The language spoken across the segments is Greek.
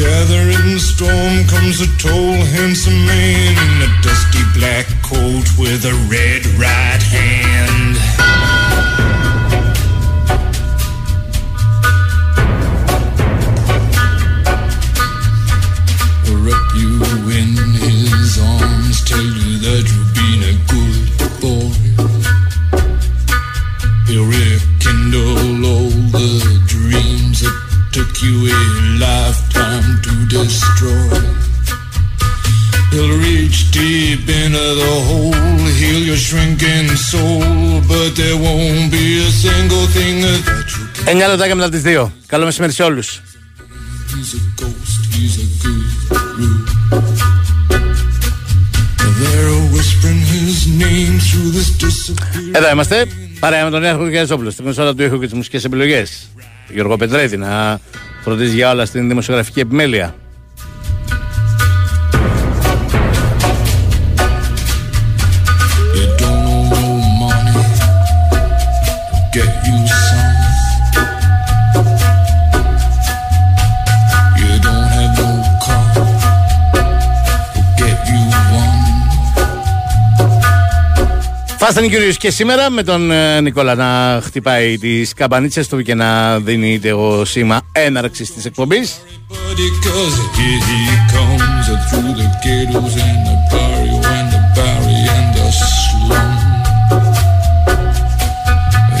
gathering storm comes a tall, handsome man in a dusty black coat with a red right hand. Wrap you in his arms, tell you that you've been a good boy. He'll rekindle all the dreams that took you to destroy. He'll reach deep into the hole, heal your shrinking soul, but there won't be a single thing that you can. 9 λεπτάκια μετά τις 2. Καλό μεσημέρι σε όλους. He's a ghost, he's a guru. They're whispering his name through this disappearing. Εδώ είμαστε. Παρέα με τον Νέαρχο Γιαζόπουλο. Στην κονσόλα του ήχου και τις μουσικές επιλογές. Γιώργο Πετρέδη να φροντίζει για όλα στην δημοσιογραφική επιμέλεια. Φάσταν κυρίω και σήμερα με τον ε, Νικόλα να χτυπάει τι καμπανίτσε του και να δίνει το σήμα έναρξη τη εκπομπή. Everybody, cause here he comes through the ghettos and the barrio and the barrio and the slum.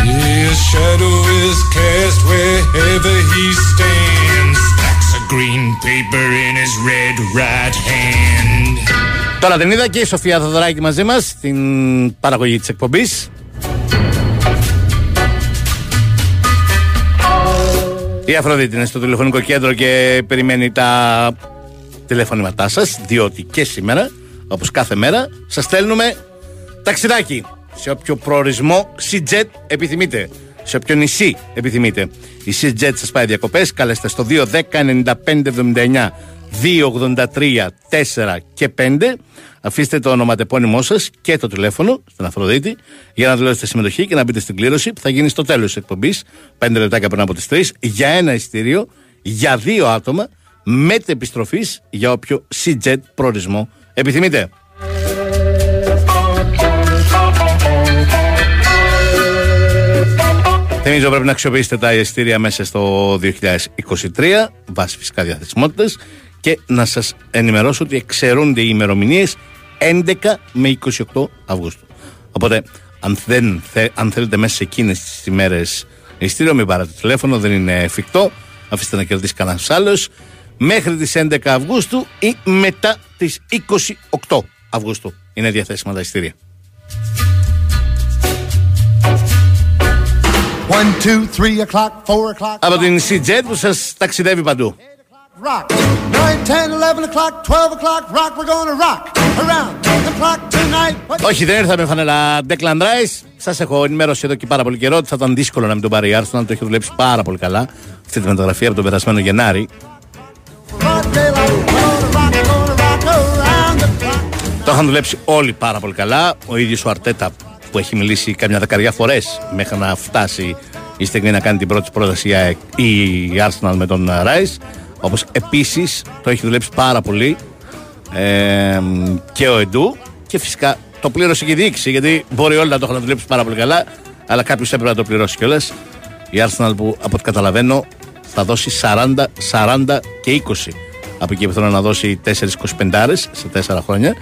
His shadow is cast wherever he stands. Stacks of green paper in his red right hand. Τώρα την είδα και η Σοφία Θοδωράκη μαζί μας στην παραγωγή της εκπομπής. Η Αφροδίτη είναι στο τηλεφωνικό κέντρο και περιμένει τα τηλεφωνήματά σας, διότι και σήμερα, όπως κάθε μέρα, σας στέλνουμε ταξιδάκι σε όποιο προορισμό CJet επιθυμείτε. Σε όποιο νησί επιθυμείτε. Η CJet σας πάει διακοπές. Καλέστε στο 210 95 79 283 4 και 5. Αφήστε το ονοματεπώνυμό σας και το τηλέφωνο στην Αφροδίτη για να δηλώσετε συμμετοχή και να μπείτε στην κλήρωση που θα γίνει στο τέλος της εκπομπής, 5 λεπτάκια πριν από τις 3, για ένα ειστήριο για δύο άτομα μετ' επιστροφή για όποιο CJet προορισμό επιθυμείτε. Θυμίζω πρέπει να αξιοποιήσετε τα ειστήρια μέσα στο 2023 βάσει φυσικά διαθεσιμότητε και να σας ενημερώσω ότι εξαιρούνται οι ημερομηνίες 11 με 28 Αυγούστου. Οπότε, αν, δεν, θε- αν θέλετε μέσα σε εκείνες τις ημέρες ειστήριο, μην πάρετε τηλέφωνο, δεν είναι εφικτό. Αφήστε να κερδίσει κανένας άλλος. Μέχρι τις 11 Αυγούστου ή μετά τις 28 Αυγούστου είναι διαθέσιμα τα ειστήρια. One, two, three o'clock, four o'clock. Από την CJ που σας ταξιδεύει παντού. Rock. Nine, ten, eleven o'clock, twelve o'clock. Rock. We're gonna rock around the clock tonight. What- Όχι, δεν ήρθαμε φανέλα Declan Rice. Σας έχω ενημερώσει εδώ και πάρα πολύ καιρό ότι θα ήταν δύσκολο να μην τον πάρει η Arsenal. Το έχει δουλέψει πάρα πολύ καλά αυτή τη μεταγραφή από τον περασμένο Γενάρη. Broad daylight. We're gonna rock, gonna rock around the clock. Το είχαν δουλέψει όλοι πάρα πολύ καλά. Ο ίδιος ο Αρτέτα που έχει μιλήσει καμιά δεκαριά φορές μέχρι να φτάσει η στιγμή να κάνει την πρώτη πρόταση η ΑΕΚ ή η Arsenal με τον Rice. Όπως επίσης το έχει δουλέψει πάρα πολύ ε, και ο Εντού και φυσικά το πλήρωσε και η διοίκηση γιατί μπορεί όλοι να το έχουν δουλέψει πάρα πολύ καλά αλλά κάποιος έπρεπε να το πληρώσει κιόλας. Η Arsenal που από ό,τι καταλαβαίνω θα δώσει 40, 40 και 20 από εκεί που θέλω να δώσει 4-25 σε 4 χρόνια,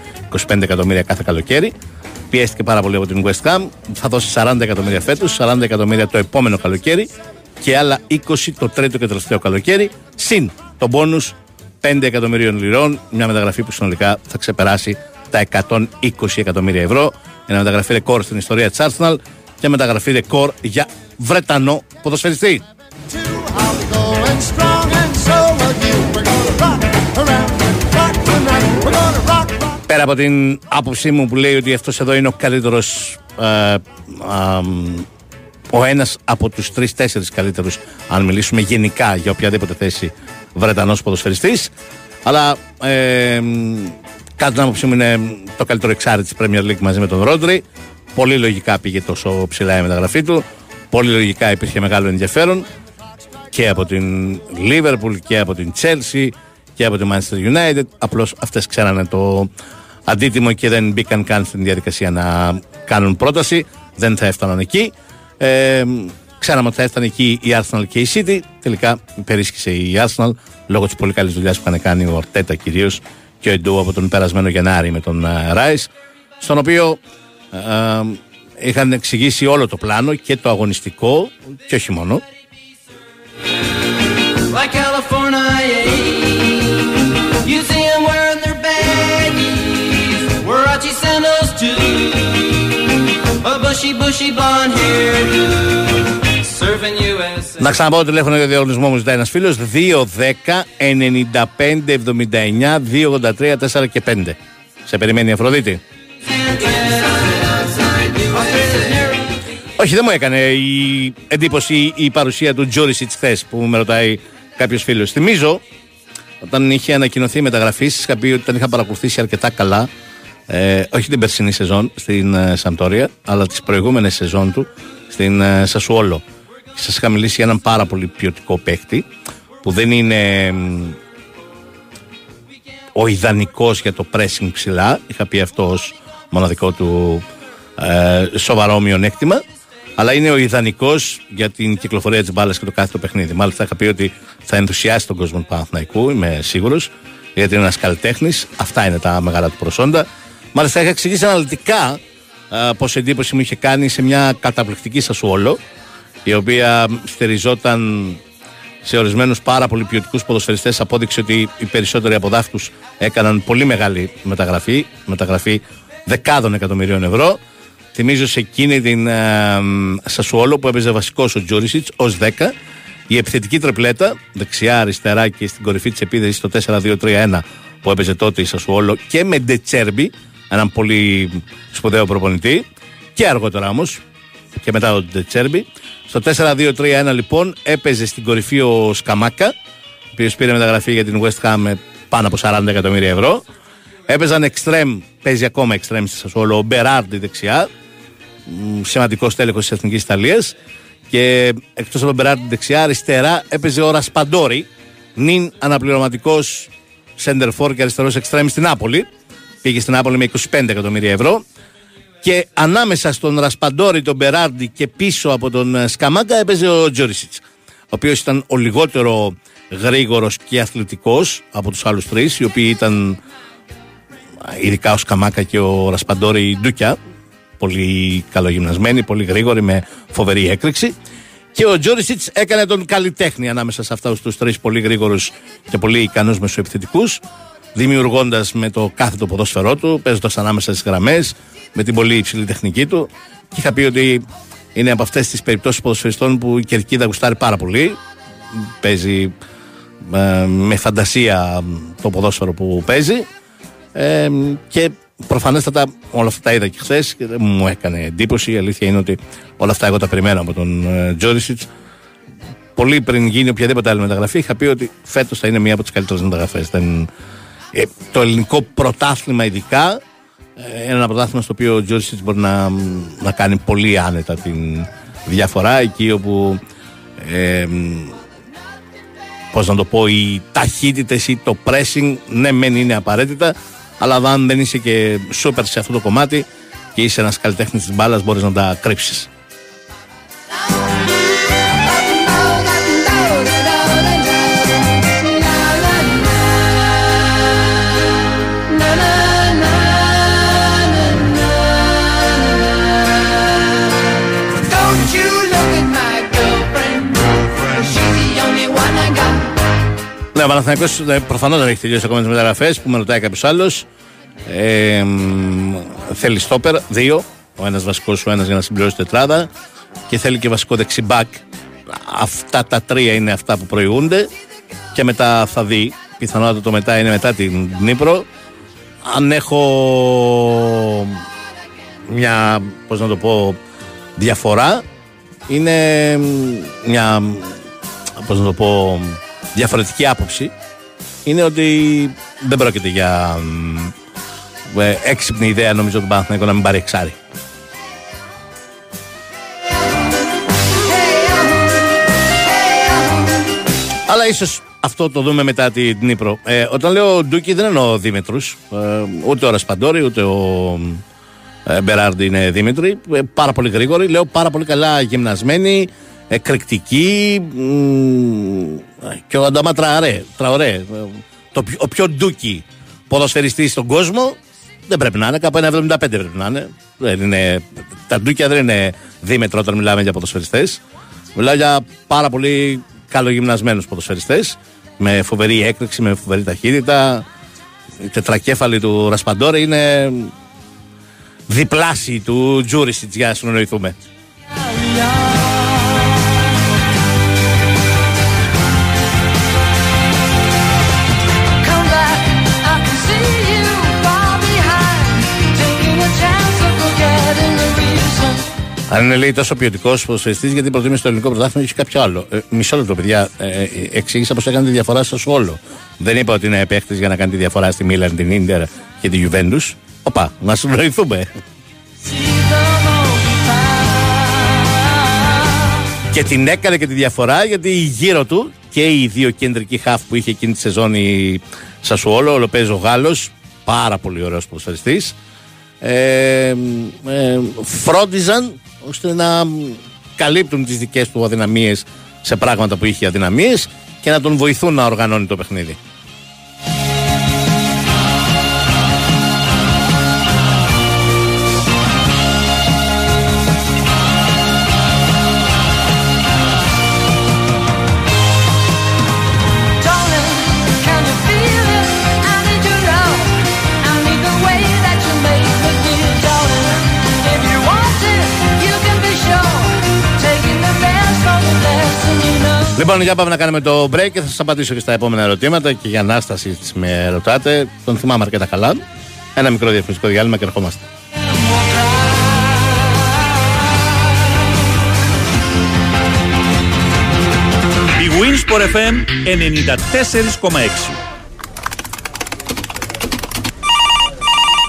25 εκατομμύρια κάθε καλοκαίρι. Πιέστηκε πάρα πολύ από την West Ham. Θα δώσει 40 εκατομμύρια φέτος, 40 εκατομμύρια το επόμενο καλοκαίρι και άλλα 20 το τρίτο και τελευταίο καλοκαίρι. Συν το μπόνους 5 εκατομμυρίων λιρών. Μια μεταγραφή που συνολικά θα ξεπεράσει τα 120 εκατομμύρια ευρώ. Ένα μεταγραφή ρεκόρ στην ιστορία της Arsenal και μεταγραφή ρεκόρ για Βρετανό ποδοσφαιριστή. Two, I'll be going strong and so will you. We're gonna rock around the clock tonight. We're gonna rock, rock. Πέρα από την άποψή μου που λέει ότι αυτός εδώ είναι ο καλύτερος ε, αμ, ο ένας από τους τρεις-τέσσερις καλύτερους αν μιλήσουμε γενικά για οποιαδήποτε θέση Βρετανός ποδοσφαιριστής αλλά ε, κατά την άποψή μου είναι το καλύτερο εξάρι της Premier League μαζί με τον Ρόντρι πολύ λογικά πήγε τόσο ψηλά η μεταγραφή του πολύ λογικά υπήρχε μεγάλο ενδιαφέρον και από την Liverpool και από την Chelsea και από τη Manchester United. Απλώς αυτές ξέρανε το αντίτιμο και δεν μπήκαν καν στην διαδικασία να κάνουν πρόταση. Δεν θα έφταναν εκεί. Ε, ξέραμε ότι θα έφτανε εκεί η Arsenal και η City. Τελικά υπερίσχυσε η Arsenal λόγω της πολύ καλής δουλειάς που είχαν κάνει ο Ορτέτα κυρίως και ο Εντού από τον περασμένο Γενάρη με τον Ράι. Στον οποίο ε, είχαν εξηγήσει όλο το πλάνο και το αγωνιστικό και όχι μόνο. like California. You see them wearing their baggies, Warachi sandals too, a bushy, bushy blonde hairdo, serving USA. Να ξαναπώ το τηλέφωνο για διαγωνισμό μου ζητάει ένας φίλος 210 95 79 283 4 και 5. Σε περιμένει η Αφροδίτη. Όχι, δεν μου έκανε η εντύπωση η παρουσία του Τζόρισιτς χθες που με ρωτάει κάποιος φίλος. Θυμίζω, όταν είχε ανακοινωθεί η μεταγραφή, είχα πει ότι τον είχα παρακολουθήσει αρκετά καλά. Ε, όχι την περσινή σεζόν στην ε, Σαμπτόρια, αλλά τις προηγούμενες σεζόν του στην ε, Σασουόλο. Σας είχα μιλήσει για έναν πάρα πολύ ποιοτικό παίκτη που δεν είναι μ, ο ιδανικός για το pressing ψηλά. Είχα πει αυτό ως μοναδικό του ε, σοβαρό μειονέκτημα. Αλλά είναι ο ιδανικός για την κυκλοφορία της μπάλας και το κάθε το παιχνίδι. Μάλιστα, είχα πει ότι θα ενθουσιάσει τον κόσμο του Παναθηναϊκού, είμαι σίγουρος, γιατί είναι ένας καλλιτέχνης. Αυτά είναι τα μεγάλα του προσόντα. Μάλιστα, είχα εξηγήσει αναλυτικά πώ εντύπωση μου είχε κάνει σε μια καταπληκτική Σασουόλο, η οποία στεριζόταν σε ορισμένους πάρα πολύ ποιοτικούς ποδοσφαιριστές. Απόδειξε ότι οι περισσότεροι από δάφτου έκαναν πολύ μεγάλη μεταγραφή, μεταγραφή δεκάδων εκατομμυρίων ευρώ. Θυμίζω σε εκείνη την ε, Σασουόλο που έπαιζε βασικός ο Τζούρισιτ ως 10. Η επιθετική τρεπλέτα, δεξιά, αριστερά και στην κορυφή της επίδεσης το 4-2-3-1 που έπαιζε τότε η Σασουόλο και με Ντετσέρμπι, έναν πολύ σπουδαίο προπονητή. Και αργότερα όμως, και μετά ο Ντετσέρμπι. Στο 4-2-3-1 λοιπόν έπαιζε στην κορυφή ο Σκαμάκα, ο οποίος πήρε μεταγραφή για την West Ham με πάνω από 40 εκατομμύρια ευρώ. Έπαιζαν εξτρέμ, παίζει ακόμα εξτρέμ στη Σασουόλο, ο Μπεράρντι δεξιά, σημαντικός τέλεχος της Εθνικής Ιταλίας. Και εκτός από τον Μπεράρντι δεξιά, αριστερά έπαιζε ο Ρασπαντόρη, νυν αναπληρωματικός center for και αριστερός εξτρέμ στην Νάπολη. Πήγε στην Νάπολη με 25 εκατομμύρια ευρώ. Και ανάμεσα στον Ρασπαντόρη, τον Μπεράρντι και πίσω από τον ε, Σκαμάκα έπαιζε ο Τζόρισιτς. Ο οποίος ήταν ο λιγότερο γρήγορος και αθλητικός από τους άλλους τρεις, οι οποίοι ήταν ειδικά ο Σκαμάκα και ο Ρασπαντόρη Ντούκια. Πολύ καλογυμνασμένοι, πολύ γρήγοροι, με φοβερή έκρηξη. Και ο Τζόρισιτς έκανε τον καλλιτέχνη ανάμεσα σε αυτούς τους τρεις πολύ γρήγορους και πολύ ικανούς μεσοεπιθετικούς, δημιουργώντας με το κάθετο ποδόσφαιρό του, παίζοντας ανάμεσα στις γραμμές, με την πολύ υψηλή τεχνική του. Και είχα πει ότι είναι από αυτές τις περιπτώσεις ποδοσφαιριστών που η κερκίδα γουστάρει πάρα πολύ. Παίζει ε, με φαντασία το ποδόσφαιρο που παίζει. Ε, και προφανέστατα όλα αυτά τα είδα και χθες και δεν μου έκανε εντύπωση. Η αλήθεια είναι ότι όλα αυτά εγώ τα περιμένω από τον ε, Τζόρισιτς. Πολύ πριν γίνει οποιαδήποτε άλλη μεταγραφή, είχα πει ότι φέτος θα είναι μία από τις καλύτερες μεταγραφές. Ε, το ελληνικό πρωτάθλημα, ειδικά, ε, είναι ένα πρωτάθλημα στο οποίο ο Τζόρισιτ μπορεί να, να κάνει πολύ άνετα την διαφορά. Εκεί όπου. Ε, πώς να το πω, οι ταχύτητες ή το pressing, ναι, μεν είναι απαραίτητα, αλλά αν δεν είσαι και σούπερ σε αυτό το κομμάτι και είσαι ένας καλλιτέχνης της μπάλας, μπορείς να τα κρύψεις. Got. Ναι, ο Παναθηναϊκός ε, προφανώς δεν έχει τελειώσει ακόμα τις μεταγραφές που με ρωτάει κάποιος άλλος. Ε, μ, θέλει στόπερ, δύο. Ο ένας βασικός, ο ένας για να συμπληρώσει τετράδα. Και θέλει και βασικό δεξιμπάκ. Αυτά τα τρία είναι αυτά που προηγούνται. Και μετά θα δει. Πιθανότατα το μετά είναι μετά την Νύπρο. Αν έχω μια, πώς να το πω, διαφορά, είναι μια, πώς να το πω, διαφορετική άποψη είναι ότι δεν πρόκειται για μ, ε, έξυπνη ιδέα νομίζω του Παναθηναϊκού να μην πάρει εξάρι. Αλλά ίσως αυτό το δούμε μετά την Νύπρο. Ε, όταν λέω Ντούκι δεν εννοώ Δήμητρους. Ε, ούτε ο Ρασπαντόρη, ούτε ο ε, Μπεράρντι είναι Δήμητροι. Ε, πάρα πολύ γρήγοροι. Λέω πάρα πολύ καλά γυμνασμένοι, εκρηκτικοί. μ, ε, και ο Ανταμά Τραωρέ. Τραωρέ ε, το, πιο- ο πιο ντούκι ποδοσφαιριστής στον κόσμο δεν πρέπει να είναι. Κάπου ένα 75 πρέπει να είναι. Δεν είναι τα ντούκια δεν είναι δίμετρο όταν μιλάμε για ποδοσφαιριστές. Μιλάω για πάρα πολύ καλογυμνασμένους ποδοσφαιριστές. Με φοβερή έκρηξη, με φοβερή ταχύτητα. Η τετρακέφαλη του Ρασπαντόρε είναι διπλάση του Τζούρισιτς για να συνοηθούμε. Αν είναι λέει τόσο ποιοτικός ποδοσφαιριστή, γιατί προτιμήσει στο ελληνικό πρωτάθλημα έχει κάποιο άλλο. Ε, μισό λεπτό, παιδιά. Ε, ε, εξήγησα πώς έκανε τη διαφορά στο Σουόλο. Δεν είπα ότι είναι παίχτη για να κάνει τη διαφορά στη Μίλαν, την ντερ και τη Γιουβέντους. Οπα, να συνοηθούμε. See the most Και την έκανε και τη διαφορά γιατί γύρω του και οι δύο κεντρικοί χαφ που είχε εκείνη τη σεζόν η Σασουόλο, ο Λοπέζο Γάλλος, πάρα πολύ ωραίος ποδοσφαιριστή, ε, ε, φρόντιζαν ώστε να καλύπτουν τις δικές του αδυναμίες σε πράγματα που είχε αδυναμίες και να τον βοηθούν να οργανώνει το παιχνίδι. Λοιπόν, για πάμε να κάνουμε το break και θα σας απαντήσω και στα επόμενα ερωτήματα. Και για ανάσταση της με ρωτάτε, τον θυμάμαι αρκετά καλά. Ένα μικρό διαφημιστικό διάλειμμα και ερχόμαστε. Η Winsport FM 94,6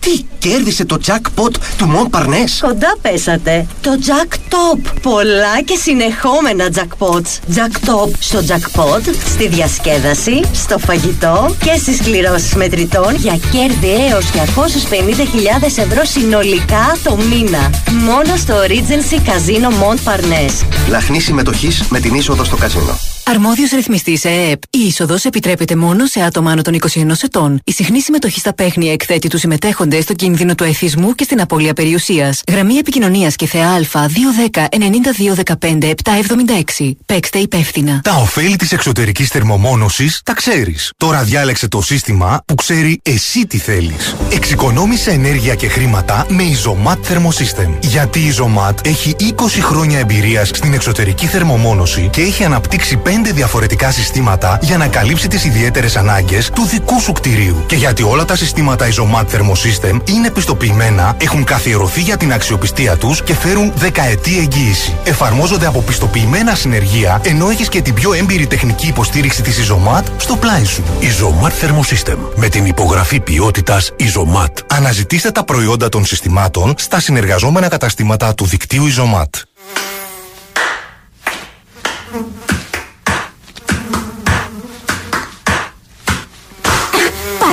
Τι, κέρδισε το jackpot του Μον Παρνέ. Κοντά πέσατε. Το Jack Top. Πολλά και συνεχόμενα jackpots. Jack Top στο jackpot, στη διασκέδαση, στο φαγητό και στις κληρώσεις μετρητών για κέρδη έως 250.000 ευρώ συνολικά το μήνα. Μόνο στο Regency Casino Mont Parnes. Λαχνή συμμετοχής με την είσοδο στο καζίνο. Αρμόδιος ρυθμιστής ΕΕΠ. Η είσοδος επιτρέπεται μόνο σε άτομα άνω των 21 ετών. Η συχνή συμμετοχή στα παίχνια εκθέτει τους συμμετέχοντες στο κίνδυνο του εθισμού και στην απώλεια περιουσίας. Γραμμή επικοινωνίας και ΘΕΑ 210 9215 776. Παίξτε υπεύθυνα. Τα ωφέλη της εξωτερικής θερμομόνωσης τα ξέρεις. Τώρα διάλεξε το σύστημα που ξέρει εσύ τι θέλεις. Εξοικονόμησε ενέργεια και χρήματα με Isomat Thermosystem. Γιατί η Isomat έχει 20 χρόνια εμπειρίας στην εξωτερική θερμομόνωση και έχει αναπτύξει 5 διαφορετικά συστήματα για να καλύψει τις ιδιαίτερες ανάγκες του δικού σου κτηρίου. Και γιατί όλα τα συστήματα Isomat Thermosystem είναι πιστοποιημένα, έχουν καθιερωθεί για την αξιοπιστία τους και φέρουν δεκαετή εγγύηση. Εφαρμόζονται από πιστοποιημένα συνεργεία, ενώ έχεις και την πιο έμπειρη τεχνική υποστήριξη της Isomat στο πλάι σου. Isomat Thermosystem. Με την υπογραφή ποιότητας Isomat. Αναζητήστε τα προϊόντα των συστημάτων στα συνεργαζόμενα καταστήματα του δικτύου Isomat.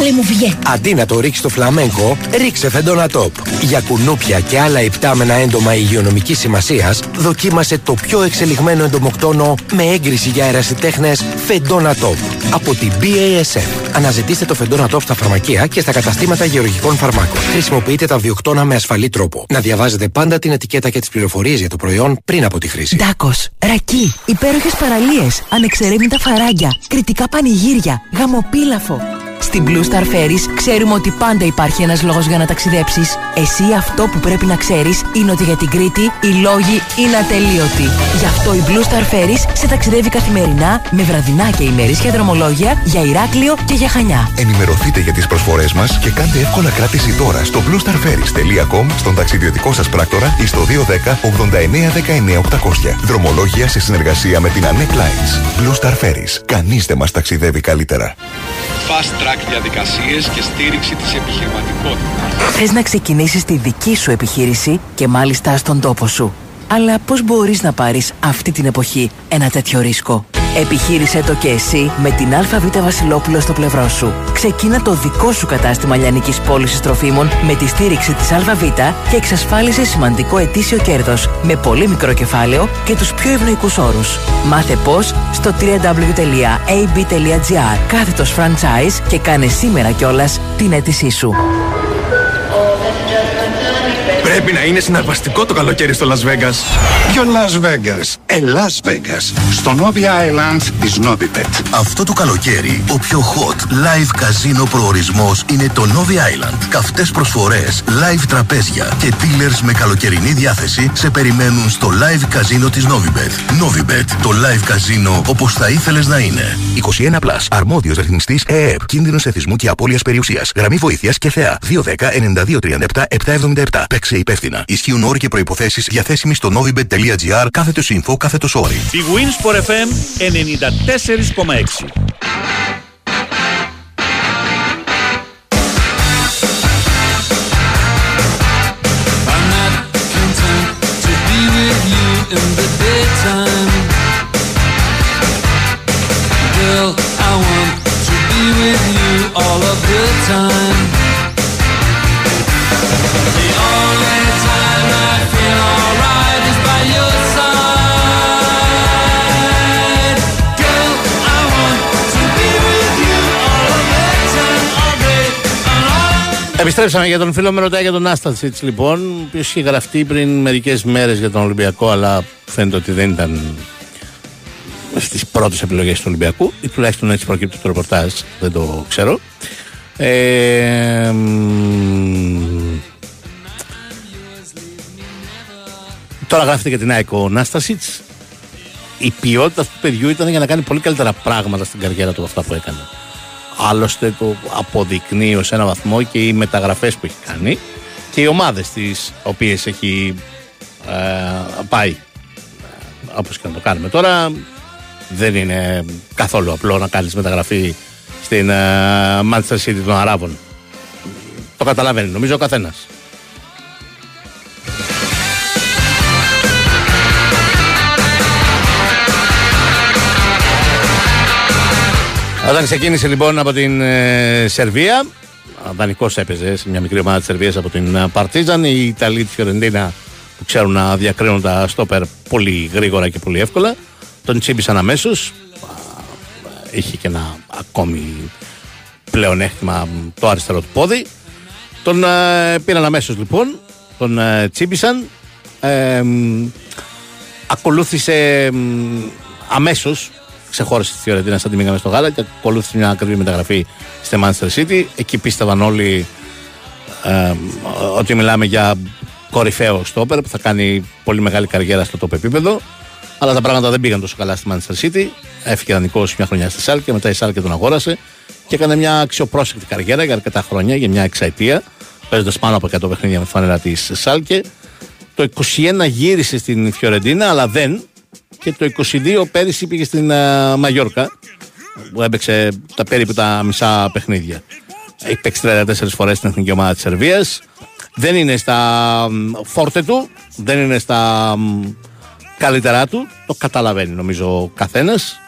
Πάλι μου βγαίνει. Αντί να το ρίξεις στο φλαμέγκο, ρίξε φεντόνα τόπ. Για κουνούπια και άλλα υπτάμενα έντομα υγειονομικής σημασίας, δοκίμασε το πιο εξελιγμένο εντομοκτόνο με έγκριση για αερασιτέχνε φεντόνα τόπ. Από την BASF. Αναζητήστε το φεντόνα τόπ στα φαρμακεία και στα καταστήματα γεωργικών φαρμάκων. Χρησιμοποιείτε τα βιοκτώνα με ασφαλή τρόπο. Να διαβάζετε πάντα την ετικέτα και τις πληροφορίες για το προϊόν πριν από τη χρήση. Ντάκος, ρακί, υπέροχες παραλίες, ανεξερεύνητα φαράγγια, κριτικά πανηγύρια, γαμοπίλαφο. Στην Blue Star Ferries ξέρουμε ότι πάντα υπάρχει ένας λόγος για να ταξιδέψεις. Εσύ αυτό που πρέπει να ξέρεις είναι ότι για την Κρήτη οι λόγοι είναι ατελείωτοι. Γι' αυτό η Blue Star Ferries σε ταξιδεύει καθημερινά με βραδινά και ημερήσια δρομολόγια για Ηράκλειο και για Χανιά. Ενημερωθείτε για τις προσφορές μας και κάντε εύκολα κράτηση τώρα στο bluestarferries.com, στον ταξιδιωτικό σας πράκτορα ή στο 210 89 19 800. Δρομολόγια σε συνεργασία με την Anec Lines. Blue Star Ferries. Κανείς δεν μας ταξιδεύει καλύτερα. Fast track διαδικασίες και στήριξη της επιχειρηματικότητας. Θες να ξεκινήσεις τη δική σου επιχείρηση και μάλιστα στον τόπο σου. Αλλά πώς μπορείς να πάρεις αυτή την εποχή ένα τέτοιο ρίσκο; Επιχείρησέ το και εσύ με την ΑΒ Βασιλόπουλο στο πλευρό σου. Ξεκίνα το δικό σου κατάστημα λιανικής πώλησης τροφίμων με τη στήριξη της ΑΒ και εξασφάλισε σημαντικό ετήσιο κέρδος με πολύ μικρό κεφάλαιο και τους πιο ευνοϊκούς όρους. Μάθε πώς στο www.ab.gr κάθετος franchise και κάνε σήμερα κιόλας την αίτησή σου. Πρέπει να είναι συναρπαστικό το καλοκαίρι στο Las Vegas. Ποιο Las Vegas; Ε, Las Vegas. Στο Novi Island της Novibet. Αυτό το καλοκαίρι, ο πιο hot live καζίνο προορισμός είναι το Novi Island. Καυτές προσφορές, live τραπέζια και dealers με καλοκαιρινή διάθεση σε περιμένουν στο live καζίνο της Novibet. Novibet, το live καζίνο όπως θα ήθελες να είναι. 21 Plus. Αρμόδιος ρυθμιστής ΕΕΠ. Κίνδυνος εθισμού και απώλειας περιουσίας. Γραμμή βοήθειας και θεά. 210 9237 777. Παίξε υπεύθυνα. Ισχύουν όροι και προϋποθέσεις διαθέσιμοι στο novibet.gr κάθετος info κάθετος όροι. Η Winsport FM 94,6. Επιστρέψαμε για τον φίλο με ρωτάει για τον Άστανσιτ λοιπόν, ο οποίος είχε γραφτεί πριν μερικές μέρες για τον Ολυμπιακό, αλλά φαίνεται ότι δεν ήταν στις πρώτες επιλογές του Ολυμπιακού, ή τουλάχιστον έτσι προκύπτει το ρεπορτάζ, δεν το ξέρω. Ε, μ, τώρα γράφεται για την ΑΕΚ ο Νάστασιτς. Η ποιότητα αυτού του παιδιού ήταν για να κάνει πολύ καλύτερα πράγματα στην καριέρα του από αυτά που έκανε. Άλλωστε το αποδεικνύει ως ένα βαθμό και οι μεταγραφές που έχει κάνει και οι ομάδες τις οποίες έχει ε, πάει. Όπως και να το κάνουμε τώρα δεν είναι καθόλου απλό να κάνεις μεταγραφή στην ε, Manchester City των Αράβων. Το καταλαβαίνει νομίζω ο καθένας. Όταν ξεκίνησε λοιπόν από την ε, Σερβία, δανεικό έπαιζε σε μια μικρή ομάδα της Σερβίας από την ε, Παρτίζαν. Οι Ιταλοί της Φιωρεντίνα που ξέρουν να διακρίνουν τα στόπερ πολύ γρήγορα και πολύ εύκολα. Τον τσίμπησαν αμέσως. Είχε και ένα ακόμη πλεονέκτημα το αριστερό του πόδι. Τον ε, πήραν αμέσως λοιπόν. Τον ε, τσίμπησαν. Ε, μ, ακολούθησε αμέσως ξεχώρισε τη Φιωρεντίνα σαν τη μήγαμε στο Γάλα και ακολούθησε μια ακριβή μεταγραφή στη Manchester City. Εκεί πίστευαν όλοι ε, ότι μιλάμε για κορυφαίο στόπερ που θα κάνει πολύ μεγάλη καριέρα στο top επίπεδο. Αλλά τα πράγματα δεν πήγαν τόσο καλά στη Manchester City. Έφυγε δανεικό μια χρονιά στη Σάλκε, μετά η Σάλκε τον αγόρασε και έκανε μια αξιοπρόσεκτη καριέρα για αρκετά χρόνια, για μια εξαετία, παίζοντας πάνω από 100 παιχνίδια με τη φανέλα της Σάλκε. Το 21 γύρισε στην Φιωρεντίνα, αλλά δεν και το 22 πέρυσι πήγε στην uh, Μαγιόρκα που έπαιξε τα περίπου τα μισά παιχνίδια. Έχει παίξει 34 φορές στην εθνική ομάδα της Σερβίας. Δεν είναι στα μ, φόρτε του, δεν είναι στα μ, καλύτερά του. Το καταλαβαίνει νομίζω ο καθένας.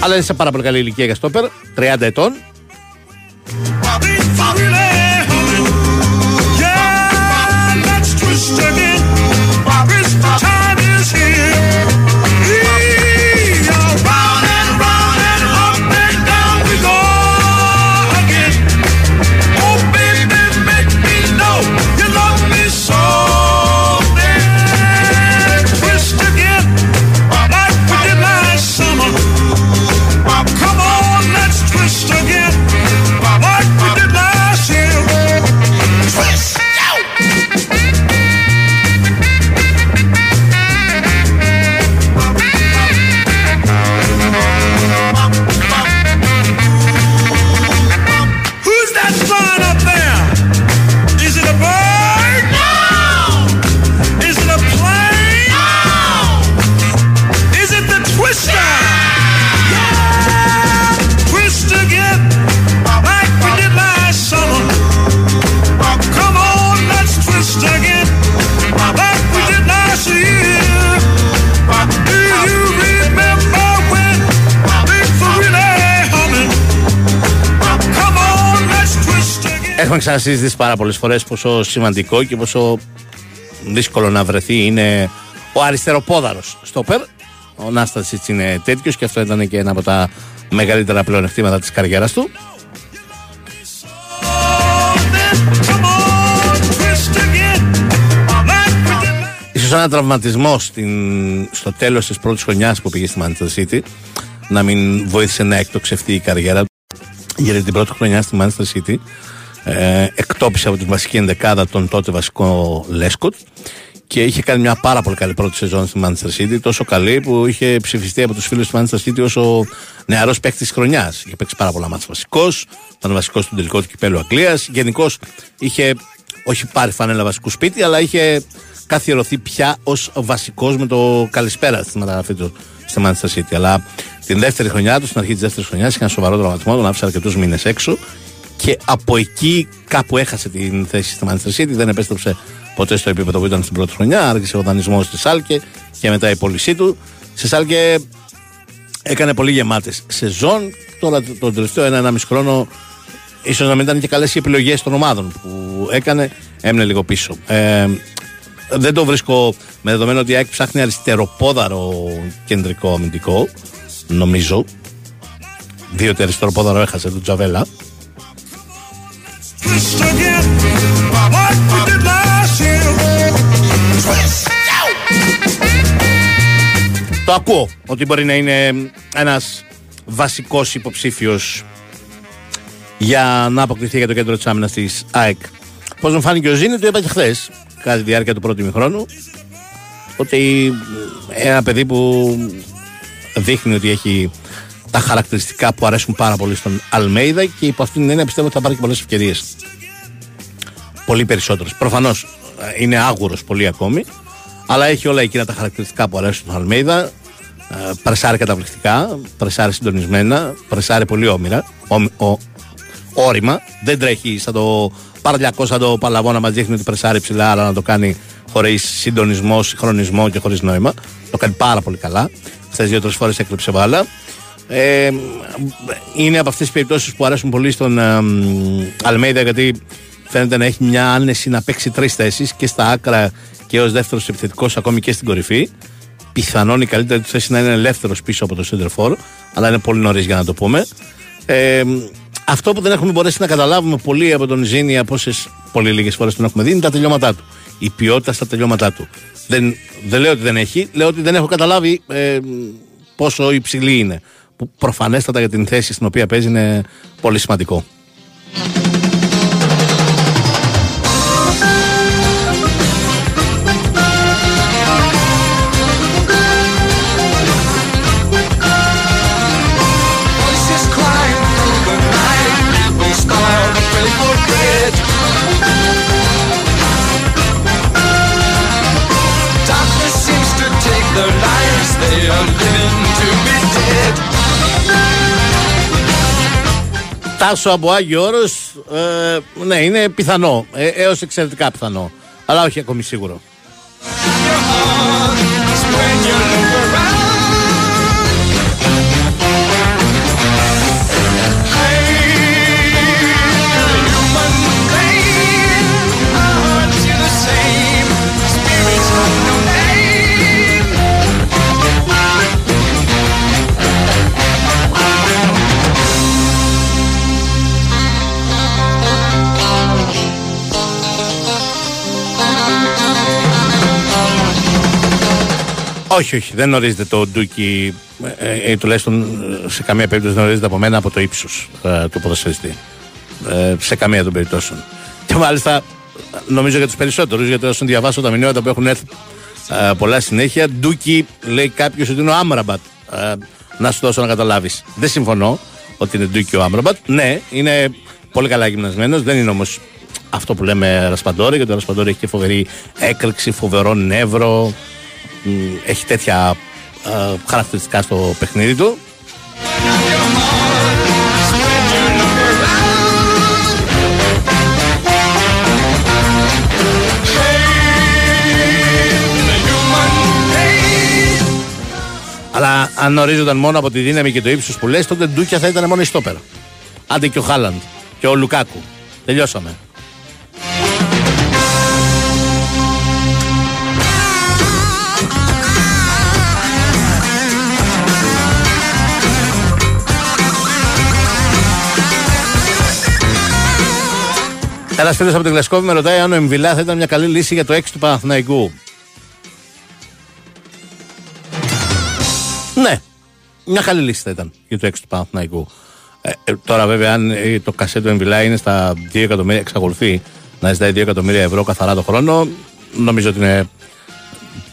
Αλλά είναι σε πάρα πολύ καλή ηλικία για στόπερ, 30 ετών. Έχουμε ξανασυζητήσει πάρα πολλές φορές πόσο σημαντικό και πόσο δύσκολο να βρεθεί είναι ο αριστεροπόδαρος στόπερ. Ο Νάστασης είναι τέτοιος και αυτό ήταν και ένα από τα μεγαλύτερα πλεονεκτήματα της καριέρας του. Ίσως ένα τραυματισμό στην, στο τέλος της πρώτης χρονιάς που πήγε στη Manchester City να μην βοήθησε να εκτοξευτεί η καριέρα του γιατί την πρώτη χρονιά στη Manchester City ε, εκτόπισε από την βασική ενδεκάδα τον τότε βασικό Λέσκοτ και είχε κάνει μια πάρα πολύ καλή πρώτη σεζόν στη Manchester City. Τόσο καλή που είχε ψηφιστεί από τους φίλους του Manchester City ω ο νεαρός παίκτης της χρονιάς. Είχε παίξει πάρα πολλά μάτια βασικός, ήταν βασικός του τελικό του κυπέλου Αγγλίας. Γενικώς είχε όχι πάρει φανέλα βασικού σπίτι, αλλά είχε καθιερωθεί πια ως βασικός με το καλησπέρα στη μεταγραφή του στη Manchester City. Αλλά την δεύτερη χρονιά του, στην αρχή της δεύτερης χρονιάς, είχε ένα σοβαρό τραυματισμό, τον άφησε αρκετούς μήνες έξω και από εκεί κάπου έχασε την θέση στη Manchester City, δεν επέστρεψε ποτέ στο επίπεδο που ήταν στην πρώτη χρονιά. Άρχισε ο δανεισμός στη Σάλκε και μετά η πώλησή του. Στη Σάλκε έκανε πολύ γεμάτες σεζόν. Τώρα τον τελευταίο ένα-ένα χρόνο ίσως να μην ήταν και καλές οι επιλογές των ομάδων που έκανε. Έμεινε λίγο πίσω. Ε, δεν το βρίσκω με δεδομένο ότι η ΑΕΚ ψάχνει αριστεροπόδαρο κεντρικό αμυντικό. Νομίζω. Διότι αριστεροπόδαρο έχασε τον Τζαβέλα. Το ακούω ότι μπορεί να είναι ένας βασικός υποψήφιος για να αποκτηθεί για το κέντρο της άμυνας της ΑΕΚ. Πώς μου φάνηκε ο Ζήνη, το είπα και χθες, κατά τη διάρκεια του πρώτου ημιχρόνου, ότι ένα παιδί που δείχνει ότι έχει τα χαρακτηριστικά που αρέσουν πάρα πολύ στον Αλμέιδα και υπό αυτήν την έννοια πιστεύω ότι θα πάρει και πολλές ευκαιρίες. Πολύ περισσότερες. Προφανώς είναι άγουρος πολύ ακόμη, αλλά έχει όλα εκείνα τα χαρακτηριστικά που αρέσουν στον Αλμέιδα. Ε, Πρεσάρει καταπληκτικά, πρεσάρει συντονισμένα, πρεσάρει πολύ όμοιρα, ο, ο, όρημα. Δεν τρέχει σαν το παραλιακό, σαν το παλαβό να μας δείχνει ότι πρεσάρει ψηλά, αλλά να το κάνει χωρίς συντονισμό, συγχρονισμό και χωρίς νόημα. Το κάνει πάρα πολύ καλά. Χθε δύο-τρεις φορές έκλειψε βάλα. Ε, είναι από αυτές τις περιπτώσεις που αρέσουν πολύ στον ε, Αλμέιδα γιατί φαίνεται να έχει μια άνεση να παίξει τρεις θέσεις και στα άκρα και ως δεύτερος επιθετικός, ακόμη και στην κορυφή. Πιθανόν η καλύτερη του θέση να είναι ελεύθερος πίσω από το center for, αλλά είναι πολύ νωρίς για να το πούμε. Ε, αυτό που δεν έχουμε μπορέσει να καταλάβουμε πολύ από τον Ζήνη, από όσες πολύ λίγες φορές τον έχουμε δει, είναι τα τελειώματά του. Η ποιότητα στα τελειώματά του. Δεν, δεν λέω ότι δεν έχει, λέω ότι δεν έχω καταλάβει ε, πόσο υψηλή είναι. Που προφανέστατα για την θέση στην οποία παίζει είναι πολύ σημαντικό. Τάσο από Άγιο Όρος, ε, ναι, είναι πιθανό. Ε, Έως εξαιρετικά πιθανό. Αλλά όχι ακόμη σίγουρο. Όχι, όχι, δεν ορίζεται το ντούκι, ε, ε, τουλάχιστον ε, σε καμία περίπτωση δεν ορίζεται από μένα από το ύψος ε, του ποδοσφαιριστή. Ε, σε καμία των περιπτώσεων. Και μάλιστα νομίζω για τους περισσότερους, γιατί όσο διαβάζω τα μηνύματα που έχουν έρθει ε, πολλά συνέχεια, ντούκι λέει κάποιος ότι είναι ο Άμραμπατ. Ε, να σου δώσω να καταλάβεις. Δεν συμφωνώ ότι είναι ντούκι ο Άμραμπατ. Ναι, είναι πολύ καλά γυμνασμένος, δεν είναι όμως αυτό που λέμε Ρασπαντόρη, γιατί ο Ρασπαντόρη έχει και φοβερή έκρηξη, φοβερό νεύρο. Μ, Έχει τέτοια ε, χαρακτηριστικά στο παιχνίδι του. Αλλά αν ορίζονταν μόνο από τη δύναμη και το ύψος που λες, τότε ντούκια θα ήταν μόνο η στόπερα. Άντε και ο Χάλαντ και ο Λουκάκου Τελειώσαμε. Ένας φίλος από την Γλασκόβη με ρωτάει αν ο Εμβιλά θα ήταν μια καλή λύση για το 6 του Παναθηναϊκού. Ναι, μια καλή λύση θα ήταν για το 6 του Παναθηναϊκού. Ε, ε, τώρα, βέβαια, αν ε, το κασέ του Εμβιλά είναι στα 2 εκατομμύρια, εξακολουθεί να ζητάει 2 εκατομμύρια ευρώ καθαρά το χρόνο, νομίζω ότι είναι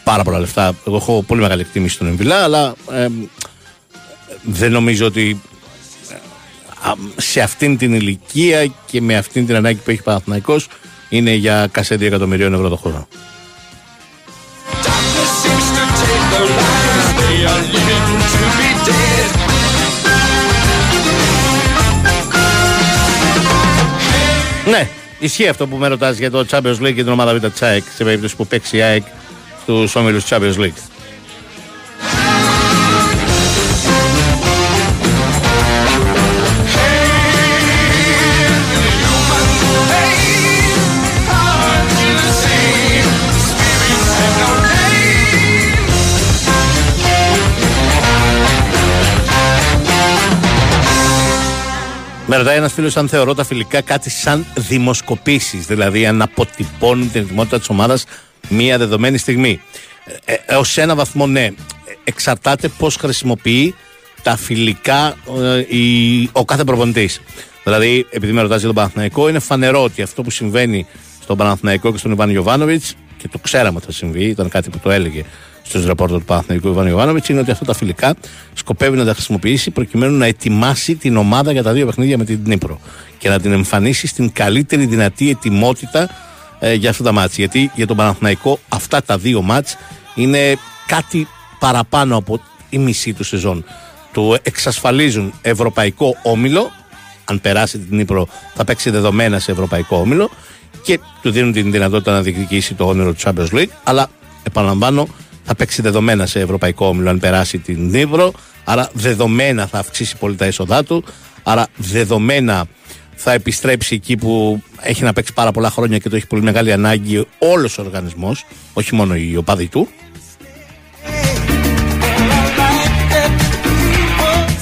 πάρα πολλά λεφτά. Εγώ έχω πολύ μεγάλη εκτίμηση στον Εμβιλά, αλλά ε, δεν νομίζω ότι α, σε αυτήν την ηλικία και με αυτήν την ανάγκη που έχει ο Παναθηναϊκός είναι για κασέ 2 εκατομμυρίων ευρώ το χρόνο. Ναι, ισχύει αυτό που με ρωτάς για το Champions League και την ομάδα Β' Τσάικ σε περίπτωση που παίξει η ΑΕΚ στους όμιλους Champions League. Με ρωτάει ένας φίλος αν θεωρώ τα φιλικά κάτι σαν δημοσκοπήσεις, δηλαδή αν αποτυπώνουν την ετοιμότητα της ομάδας μία δεδομένη στιγμή. Ε, ε, Έω ένα βαθμό ναι. Εξαρτάται πώς χρησιμοποιεί τα φιλικά ε, η- ο κάθε προπονητής. Δηλαδή, επειδή με ρωτάς για τον Παναθηναϊκό, είναι φανερό ότι αυτό που συμβαίνει στον Παναθηναϊκό και στον Ιβάν Ιωβάνοβιτς, και το ξέραμε ότι θα συμβεί, ήταν κάτι που το έλεγε στου ρεπόρτερ του Παναθηναϊκού Ιβάν Ιωβάνοβιτ, είναι ότι αυτά τα φιλικά σκοπεύει να τα χρησιμοποιήσει προκειμένου να ετοιμάσει την ομάδα για τα δύο παιχνίδια με την Νύπρο και να την εμφανίσει στην καλύτερη δυνατή ετοιμότητα ε, για αυτά τα μάτς. Γιατί για τον Παναθηναϊκό αυτά τα δύο μάτς είναι κάτι παραπάνω από η μισή του σεζόν. Του εξασφαλίζουν ευρωπαϊκό όμιλο, αν περάσει την Νύπρο θα παίξει δεδομένα σε ευρωπαϊκό όμιλο και του δίνουν την δυνατότητα να διεκδικήσει το όνειρο του Champions League, αλλά επαναλαμβάνω θα παίξει δεδομένα σε ευρωπαϊκό όμιλο αν περάσει την Νύπρο, άρα δεδομένα θα αυξήσει πολύ τα έσοδά του, άρα δεδομένα θα επιστρέψει εκεί που έχει να παίξει πάρα πολλά χρόνια και το έχει πολύ μεγάλη ανάγκη όλος ο οργανισμός, όχι μόνο οι οπαδοί του.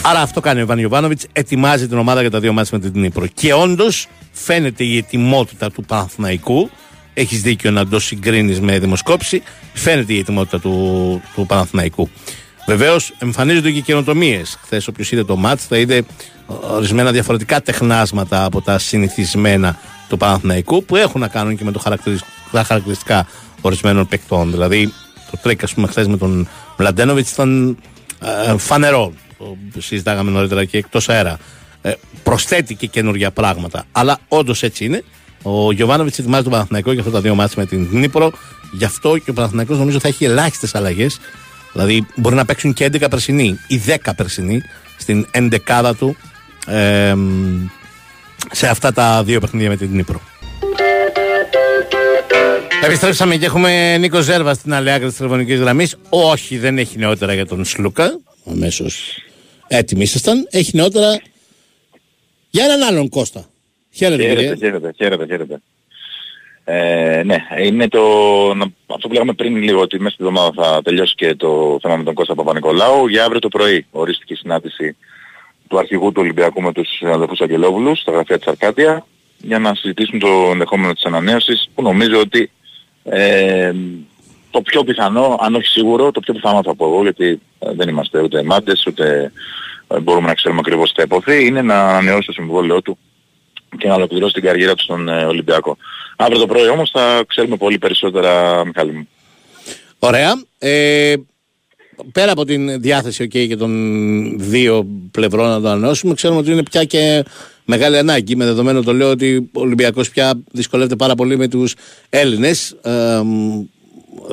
Άρα αυτό κάνει ο Ιβάν Ιωβάνοβιτς, ετοιμάζει την ομάδα για τα δύο μάτια με την Νύπρο. Και όντως φαίνεται η ετοιμότητα του Παναθηναϊκού. Έχεις δίκιο να το συγκρίνεις με δημοσκόπηση. Φαίνεται η ετοιμότητα του, του Παναθηναϊκού. Βεβαίως εμφανίζονται και καινοτομίες. Χθες, όποιος είδε το ματς, θα είδε ορισμένα διαφορετικά τεχνάσματα από τα συνηθισμένα του Παναθηναϊκού που έχουν να κάνουν και με το χαρακτηρισ- τα χαρακτηριστικά ορισμένων παικτών. Δηλαδή, το τρικ, ας πούμε, χθες με τον Μλαντένοβιτς ήταν ε, φανερό. Το συζητάγαμε νωρίτερα και εκτός αέρα. Ε, προσθέτει και καινούργια πράγματα. Αλλά όντως έτσι είναι. Ο Γιωβάνοβιτς ετοιμάζει τον Παναθηναϊκό για αυτά τα δύο μάτια με την Νύπρο. Γι' αυτό και ο Παναθηναϊκός νομίζω θα έχει ελάχιστες αλλαγές. Δηλαδή μπορεί να παίξουν και 11 περσινοί ή 10 περσινοί στην ενδεκάδα του ε, σε αυτά τα δύο παιχνίδια με την Νύπρο. Επιστρέψαμε και έχουμε Νίκο Ζέρβα στην άλλη άκρη της τηλεφωνικής γραμμής. Όχι, δεν έχει νεότερα για τον Σλούκα. Αμέσως έτοιμοι ήσασταν. Έχει νεότερα για έναν άλλον Κώστα. Χαίρετε, Χαίρετε, κύριε. χαίρετε, χαίρετε, χαίρετε. Ε, ναι, είναι το, να- αυτό που λέγαμε πριν λίγο ότι μέσα στη εβδομάδα θα τελειώσει και το θέμα με τον Κώστα Παπα-Νικολάου. Για αύριο το πρωί ορίστηκε η συνάντηση του αρχηγού του Ολυμπιακού με τους αδελφούς Αγγελόβουλους στα γραφεία της Αρκάτια για να συζητήσουν το ενδεχόμενο της ανανέωσης που νομίζω ότι ε, το πιο πιθανό, αν όχι σίγουρο, το πιο πιθανό θα πω εγώ γιατί ε, δεν είμαστε ούτε μάντες ούτε ε, μπορούμε να ξέρουμε ακριβώς τι θα υποθεί είναι να ανανεώσει το συμβόλαιό του και να ολοκληρώσει την καριέρα του στον ε, Ολυμπιακό. Αύριο το πρωί όμως θα ξέρουμε πολύ περισσότερα, Μιχάλη μου. Ωραία. Ε, πέρα από την διάθεση okay, και των δύο πλευρών να το ανανεώσουμε, ξέρουμε ότι είναι πια και μεγάλη ανάγκη. Με δεδομένο το λέω ότι ο Ολυμπιακός πια δυσκολεύεται πάρα πολύ με τους Έλληνες. Ε, μ,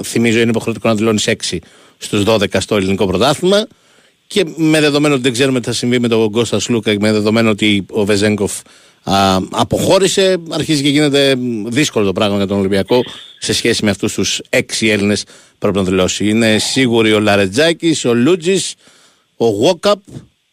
θυμίζω είναι υποχρεωτικό να δηλώνεις 6 στους 12 στο ελληνικό πρωτάθλημα. Και με δεδομένο ότι δεν ξέρουμε τι θα συμβεί με τον Κώστας Σλούκα και με δεδομένο ότι ο Βεζέγκοφ α, αποχώρησε, αρχίζει και γίνεται δύσκολο το πράγμα για τον Ολυμπιακό σε σχέση με αυτούς τους έξι Έλληνες πρέπει να δηλώσει. Είναι σίγουροι ο Λαρετζάκης, ο Λούτζης, ο Γουόκαπ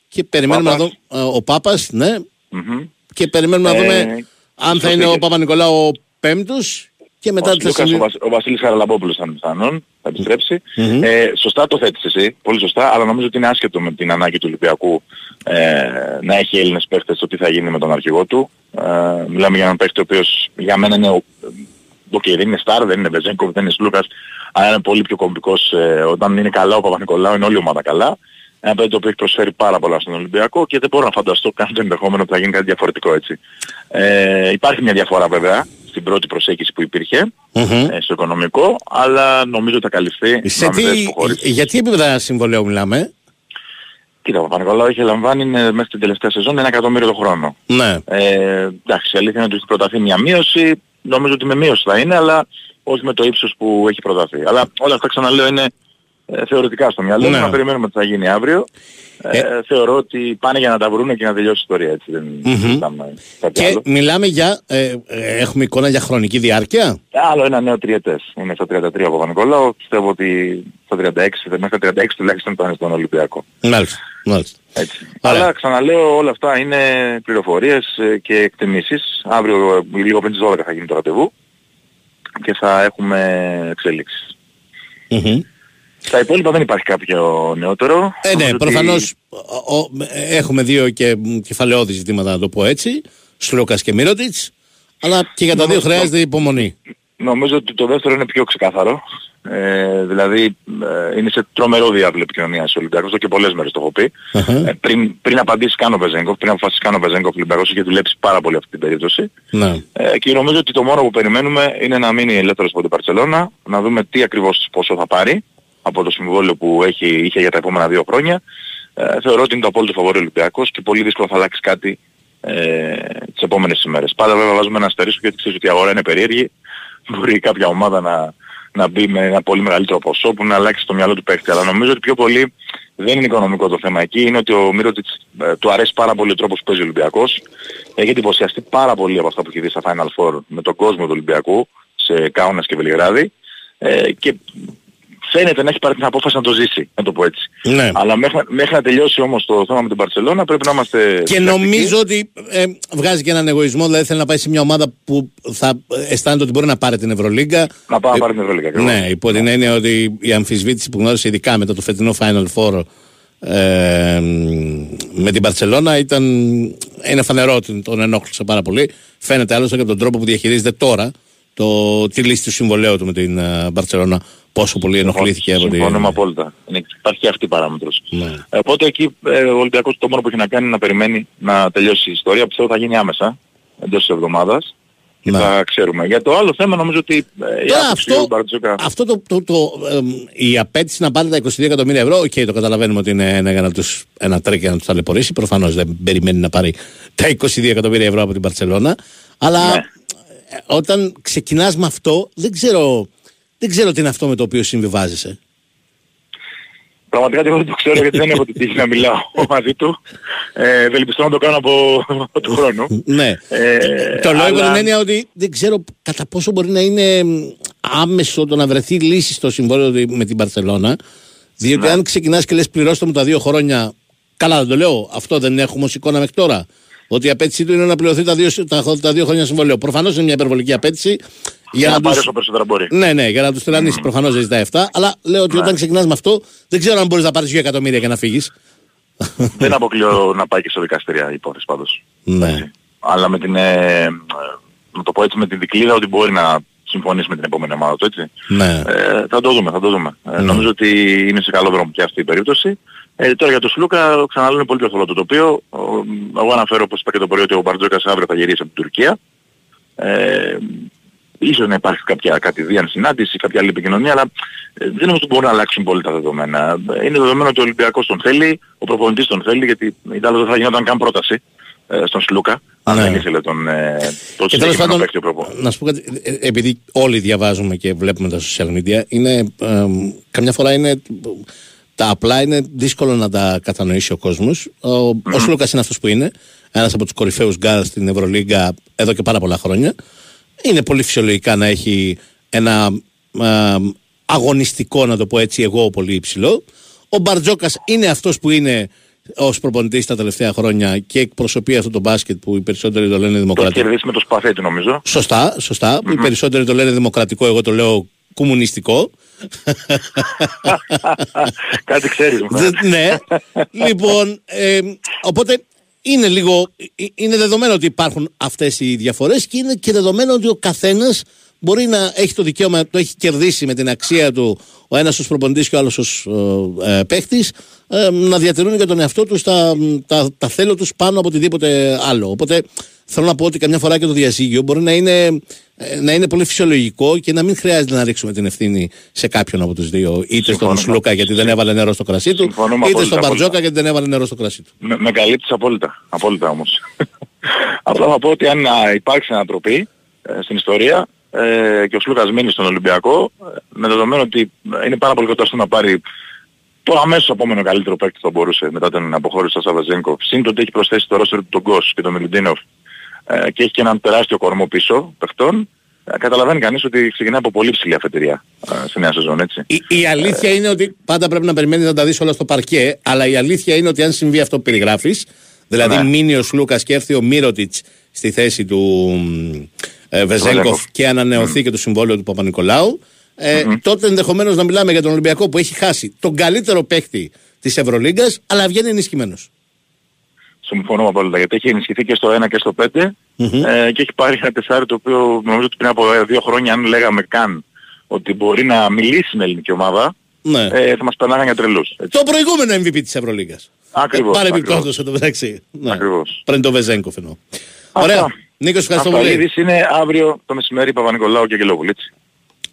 και περιμένουμε Πάπας. να δούμε. α, Ο Πάπας, ναι. Μμμ. Και περιμένουμε να Ε, δούμε αν θα είναι ο Παπανικολάου ο πέμπτος και μετά ο, θα Λούκας, συμβεί. ο, Βασ- ο Βασίλης Χαραλαμπόπουλος θα είναι πιθανόν, θα επιστρέψει. Μμμ. Ε, σωστά το θέτεις εσύ, πολύ σωστά, αλλά νομίζω ότι είναι άσχετο με την ανάγκη του Ολυμπιακού ε, να έχει Έλληνες παίχτες το τι θα γίνει με τον αρχηγό του. Ε, μιλάμε για έναν παίχτη ο οποίος για μένα είναι ο, Οκ, δεν είναι σταρ, δεν είναι Βεζένκοβ, δεν είναι Σλούκας, αλλά είναι πολύ πιο κομβικός. Ε, όταν είναι καλά ο Παπανικολάου είναι όλη η ομάδα καλά. Ένα παιδί το οποίο έχει προσφέρει πάρα πολλά στον Ολυμπιακό και δεν μπορώ να φανταστώ καν το ενδεχόμενο ότι θα γίνει κάτι διαφορετικό έτσι. Ε, υπάρχει μια διαφορά βέβαια στην πρώτη προσέγγιση που υπήρχε Μμμ. ε, στο οικονομικό, αλλά νομίζω ότι θα καλυφθεί Σε με αμοιβές τι, υποχωρήσεις. για τι επίπεδα συμβολέου μιλάμε; Κοίτα, ο Παπα-Νικολάου είχε λαμβάνει ε, μέσα στην τελευταία σεζόν ένα εκατομμύριο το χρόνο. Ναι. Ε, εντάξει, η αλήθεια είναι ότι έχει προταθεί μια μείωση. Νομίζω ότι με μείωση θα είναι, αλλά όχι με το ύψος που έχει προταθεί. Αλλά όλα αυτά ξαναλέω είναι ε, θεωρητικά στο μυαλό μου. Ναι. Να περιμένουμε τι θα γίνει αύριο. Ε, θεωρώ ότι πάνε για να τα βρούνε και να τελειώσει η ιστορία έτσι. Δεν Μμμ. συζητάμε κάτι Και άλλο. μιλάμε για, ε, ε, έχουμε εικόνα για χρονική διάρκεια; Άλλο ένα νέο τριετές. Είναι στα 33 ο Παπα-Νικολάου. Πιστεύω ότι στα 36, μέχρι τα 36 τουλάχιστον θα είναι στον Ολυμπιακό. Μάλιστα. Μάλιστα. Έτσι. Αλλά ξαναλέω όλα αυτά είναι πληροφορίες ε, και εκτιμήσεις. Αύριο ε, λίγο πριν τις 12 θα γίνει το ραντεβού και θα έχουμε εξέλιξεις. Μμμ. Στα υπόλοιπα δεν υπάρχει κάποιο νεότερο. Ε, ναι, Νομίζω ότι- προφανώς ο- ο- έχουμε δύο και μ, κεφαλαιώδη ζητήματα να το πω έτσι. Σλούκας και Μύρωτιτς. Αλλά και για τα δύο Νομίζω- χρειάζεται υπομονή. Νομίζω ότι το δεύτερο είναι πιο ξεκάθαρο. Ε, δηλαδή ε, είναι σε τρομερό διάβλο επικοινωνίας ο Ολυμπιακός, το και πολλές μέρες το έχω πει. Ε, πριν, πριν απαντήσει καν ο Βεζέγκοφ, πριν αποφασίσει καν ο Βεζέγκοφ, ο Ολυμπιακός είχε δουλέψει πάρα πολύ αυτή την περίπτωση. Ναι. Ε, και νομίζω ότι το μόνο που περιμένουμε είναι να μείνει ελεύθερος από την Παρσελώνα, να δούμε τι ακριβώς ποσό θα πάρει από το συμβόλαιο που έχει, είχε για τα επόμενα δύο χρόνια. Ε, θεωρώ ότι είναι το απόλυτο φαβόρι ο Ολυμπιακός και πολύ δύσκολο θα αλλάξει κάτι ε, τις επόμενες ημέρες. Πάντα βέβαια βάζουμε ένα αστερίσκο γιατί ξέρεις ότι η αγορά είναι περίεργη. Μπορεί κάποια ομάδα να, να μπει με ένα πολύ μεγαλύτερο ποσό που να αλλάξει το μυαλό του παίκτη. Αλλά νομίζω ότι πιο πολύ δεν είναι οικονομικό το θέμα εκεί. Είναι ότι ο Μύρωτιτς ε, του αρέσει πάρα πολύ ο τρόπος που παίζει ο Ολυμπιακός. Έχει εντυπωσιαστεί πάρα πολύ από αυτά που έχει δει στα Final Four με τον κόσμο του Ολυμπιακού σε Κάουνας και Βελιγράδι. Ε, και φαίνεται να έχει πάρει την απόφαση να το ζήσει, να το πω έτσι. Ναι. Αλλά μέχρι, μέχρι να τελειώσει όμως το θέμα με την Παρσελώνα πρέπει να είμαστε... Και φυλακτικοί. νομίζω ότι ε, βγάζει και έναν εγωισμό, δηλαδή θέλει να πάει σε μια ομάδα που θα ε, αισθάνεται ότι μπορεί να πάρει την Ευρωλίγκα. Να πάει να πάρει την Ευρωλίγκα. ακριβώς. Ναι, υπό την έννοια ότι η αμφισβήτηση που γνώρισε ειδικά μετά το φετινό Final Four ε, με την Παρσελώνα ήταν είναι φανερό ότι τον ενόχλησε πάρα πολύ. Φαίνεται άλλωστε και από τον τρόπο που διαχειρίζεται τώρα το, τη λύση του συμβολαίου του με την Μπαρσελόνα πόσο πολύ ενοχλήθηκε από την. Συμφωνούμε απόλυτα. Είναι, υπάρχει και αυτή η παράμετρος. Ναι. Οπότε εκεί ε, ο Ολυμπιακός το μόνο που έχει να κάνει είναι να περιμένει να τελειώσει η ιστορία. Πιστεύω θα γίνει άμεσα, εντός της εβδομάδας. Και Ναι. θα ξέρουμε. Για το άλλο θέμα νομίζω ότι ε, η Τώρα άποψη αυτό- του Μπαρτζώκα... Αυτό το, το, το, εμ, η απαίτηση να πάρει τα 22 εκατομμύρια ευρώ, οκ, το καταλαβαίνουμε ότι είναι ένα, για να τους, ένα τρικ για να τους ταλαιπωρήσει. Προφανώς δεν περιμένει να πάρει τα 22 εκατομμύρια ευρώ από την Παρσελώνα. Αλλά Ναι. ε, όταν ξεκινάς με αυτό, δεν ξέρω, δεν ξέρω τι είναι αυτό με το οποίο συμβιβάζεσαι. Πραγματικά και εγώ δεν το ξέρω γιατί δεν έχω την τύχη να μιλάω μαζί του. Ε, ευελπιστώ να το κάνω από, από του χρόνου. Ναι. Ε, το λέω υπό αλλά- την έννοια ότι δεν ξέρω κατά πόσο μπορεί να είναι εμ, άμεσο το να βρεθεί λύση στο συμβόλαιο του με την Παρσελώνα. Διότι Ναι. αν ξεκινάς και λες πληρώστε μου τα δύο χρόνια. Καλά, δεν το λέω. Αυτό δεν έχουμε ως εικόνα μέχρι τώρα. Ότι η απέτησή του είναι να πληρωθεί τα δύο, τα, τα δύο χρόνια συμβολέου. Προφανώς είναι μια υπερβολική απέτηση. Για να πάρει τους- όσο περισσότερα μπορεί. Ναι, ναι, για να τους τρελανίσει. Προφανώς δεν ζητάει αυτά. Αλλά λέω ότι Ναι. όταν ξεκινάς με αυτό, δεν ξέρω αν μπορείς να πάρεις δύο εκατομμύρια και να φύγεις. δεν αποκλείω να πάει και στο δικαστήρια η υπόθεση πάντως. Ναι. Αλλά με την, ε, ε, να το πω έτσι, με την δικλίδα ότι μπορεί να συμφωνήσει με την επόμενη ομάδα του, έτσι. Ναι. Ε, θα το δούμε, θα το δούμε. Ε, Ναι. νομίζω ότι είναι σε καλό δρόμο και αυτή η περίπτωση. Ε, τώρα για τον Σλούκα, ξαναλέω είναι πολύ πιο θολό το τοπίο. Ο, εγώ αναφέρω όπως είπα και το πρωί ότι ο Μπαρτζόκας αύριο θα γυρίσει από την Τουρκία. Ε, ίσως να υπάρχει κάποια κατηδίαν συνάντηση, κάποια άλλη επικοινωνία, αλλά ε, δεν νομίζω ότι μπορούν να αλλάξουν πολύ τα δεδομένα. Ε, Είναι δεδομένο ότι ο Ολυμπιακός τον θέλει, ο προπονητής τον θέλει, γιατί η Ιταλός δεν θα γινόταν καν πρόταση ε, στον Σλούκα, αν Ναι. δεν ήθελε τον, ε, τον Και τέλος συγκεκριμένο πάντων, παίκτη ο προπονητής. να σου πω κάτι, ε, επειδή όλοι διαβάζουμε και βλέπουμε τα social media, είναι, εμ, καμιά φορά είναι, τα απλά είναι δύσκολο να τα κατανοήσει ο κόσμος. Ο, ο Σλούκας είναι αυτός που είναι, ένας από τους κορυφαίους γκαρντ στην Ευρωλίγκα εδώ και πάρα πολλά χρόνια. Είναι πολύ φυσιολογικό να έχει ένα εμ, αγωνιστικό, να το πω έτσι, εγώ πολύ υψηλό. Ο Μπαρτζώκας είναι αυτός που είναι ως προπονητής τα τελευταία χρόνια και εκπροσωπεί αυτό το μπάσκετ που οι περισσότεροι το λένε Το έχει δημοκρατικό. κερδίσει με το σπαθί του νομίζω. Σωστά, σωστά. Οι περισσότεροι το λένε δημοκρατικό, εγώ το λέω κομμουνιστικό. Κάτι ξέρεις. μου. Δε- ναι. λοιπόν, ε, οπότε είναι λίγο, ε, είναι δεδομένο ότι υπάρχουν αυτές οι διαφορές και είναι και δεδομένο ότι ο καθένας μπορεί να έχει το δικαίωμα, το έχει κερδίσει με την αξία του ο ένας ως προπονητής και ο άλλος ως ε, ε, παίχτης ε, να διατηρούν για τον εαυτό τους τα, τα, τα θέλω τους πάνω από οτιδήποτε άλλο. Οπότε θέλω να πω ότι καμιά φορά και το διαζύγιο μπορεί να είναι, ε, να είναι πολύ φυσιολογικό και να μην χρειάζεται να ρίξουμε την ευθύνη σε κάποιον από τους δύο. Είτε Συμφωνώ. στον Σλούκα γιατί δεν έβαλε νερό στο κρασί του, Συμφωνούμε είτε απόλυτα, στον απόλυτα. Μπαρτζόκα γιατί δεν έβαλε νερό στο κρασί του. Με, με καλύπτεις απόλυτα. Απόλυτα όμως. Απλά θα πω ότι αν α, υπάρξει ανατροπή ε, στην ιστορία ε, και ο Σλούκας μείνει στον Ολυμπιακό, ε, με δεδομένο ότι είναι πάρα πολύ κοντά στο να πάρει το αμέσως επόμενο καλύτερο παίκτη που θα μπορούσε μετά την αποχώρηση του Σαββαζένκοφ. Συν το ότι έχει προσθέσει το ρόστερ του τον Γκος και τον Μιλιντίνοφ ε, και έχει και έναν τεράστιο κορμό πίσω παιχτών, ε, καταλαβαίνει κανείς ότι ξεκινάει από πολύ ψηλή αφετηρία ε, στη νέα σεζόν, έτσι. Η, η αλήθεια είναι ότι πάντα πρέπει να περιμένεις να τα δεις όλα στο παρκέ, αλλά η αλήθεια είναι ότι αν συμβεί αυτό που περιγράφεις, δηλαδή Ναι. μείνει ο Σλούκας και έρθει ο Μύρωτιτς στη θέση του μ, ε, Βεζέγκοφ Βεζέγκοφ. και ανανεωθεί και το συμβόλαιο του Παπα-Νικολάου, ε, τότε ενδεχομένως να μιλάμε για τον Ολυμπιακό που έχει χάσει τον καλύτερο παίκτη της Ευρωλίγκας, αλλά βγαίνει ενισχυμένος. Συμφωνώ απόλυτα γιατί έχει ενισχυθεί και στο 1 και στο 5 ε, και έχει πάρει ένα τεσσάρι το οποίο νομίζω ότι πριν από ε, δύο χρόνια αν λέγαμε καν ότι μπορεί να μιλήσει με ελληνική ομάδα Ναι. ε, θα μας περνάγαν για τρελούς. Έτσι. Το προηγούμενο MVP της Ευρωλίγκας. Ακριβώς, Παρεμπιπτόντως ακριβώς. εδώ μεταξύ. Ναι. Ακριβώς. Πριν το Βεζένκοφ εννοώ. Αυτά. Ωραία. Νίκος, ευχαριστώ πολύ. Αυτοαλίδης είναι αύριο το μεσημέρι Παπανικολάου και Αγγελόπουλη. έτσι.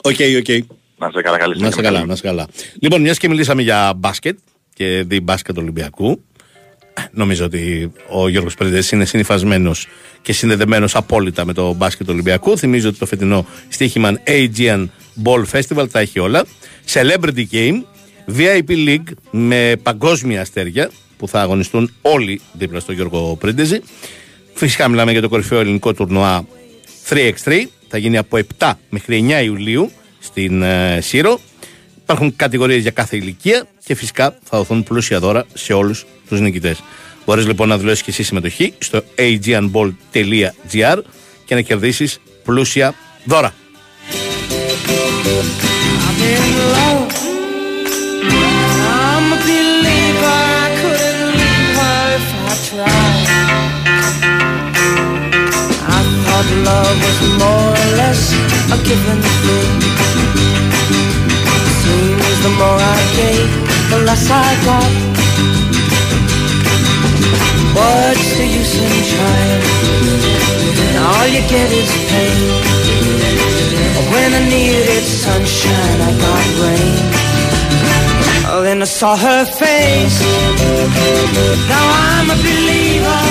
OK, OK. Να σε καλά καλή Να σε συνέχεια. καλά, να σε καλά. Λοιπόν, μιας και μιλήσαμε για μπάσκετ και δι μπάσκετ Ολυμπιακού, νομίζω ότι ο Γιώργος Περιδέ είναι συνυφασμένος και συνδεδεμένος απόλυτα με το μπάσκετ Ολυμπιακού. Θυμίζω ότι το φετινό στοίχημα Aegean Ball Festival τα έχει όλα. Celebrity Game, VIP League με παγκόσμια αστέρια που θα αγωνιστούν όλοι δίπλα στο Γιώργο Πρίντεζη. Φυσικά μιλάμε για το κορυφαίο ελληνικό τουρνουά 3x3. Θα γίνει από 7 μέχρι 9 Ιουλίου στην ε, Σύρο. Υπάρχουν κατηγορίες για κάθε ηλικία και φυσικά θα δοθούν πλούσια δώρα σε όλους τους νικητές. Μπορείς λοιπόν να δηλώσεις και εσύ συμμετοχή στο agianball.gr και να κερδίσεις πλούσια δώρα. I'm in love. I'm a believer. I couldn't leave her if I tried. I thought love was more or less a given thing. The more I gave, the less I got. What's the use in trying? All you get is pain. When I needed sunshine, I got rain. Oh, then I saw her face. Now I'm a believer,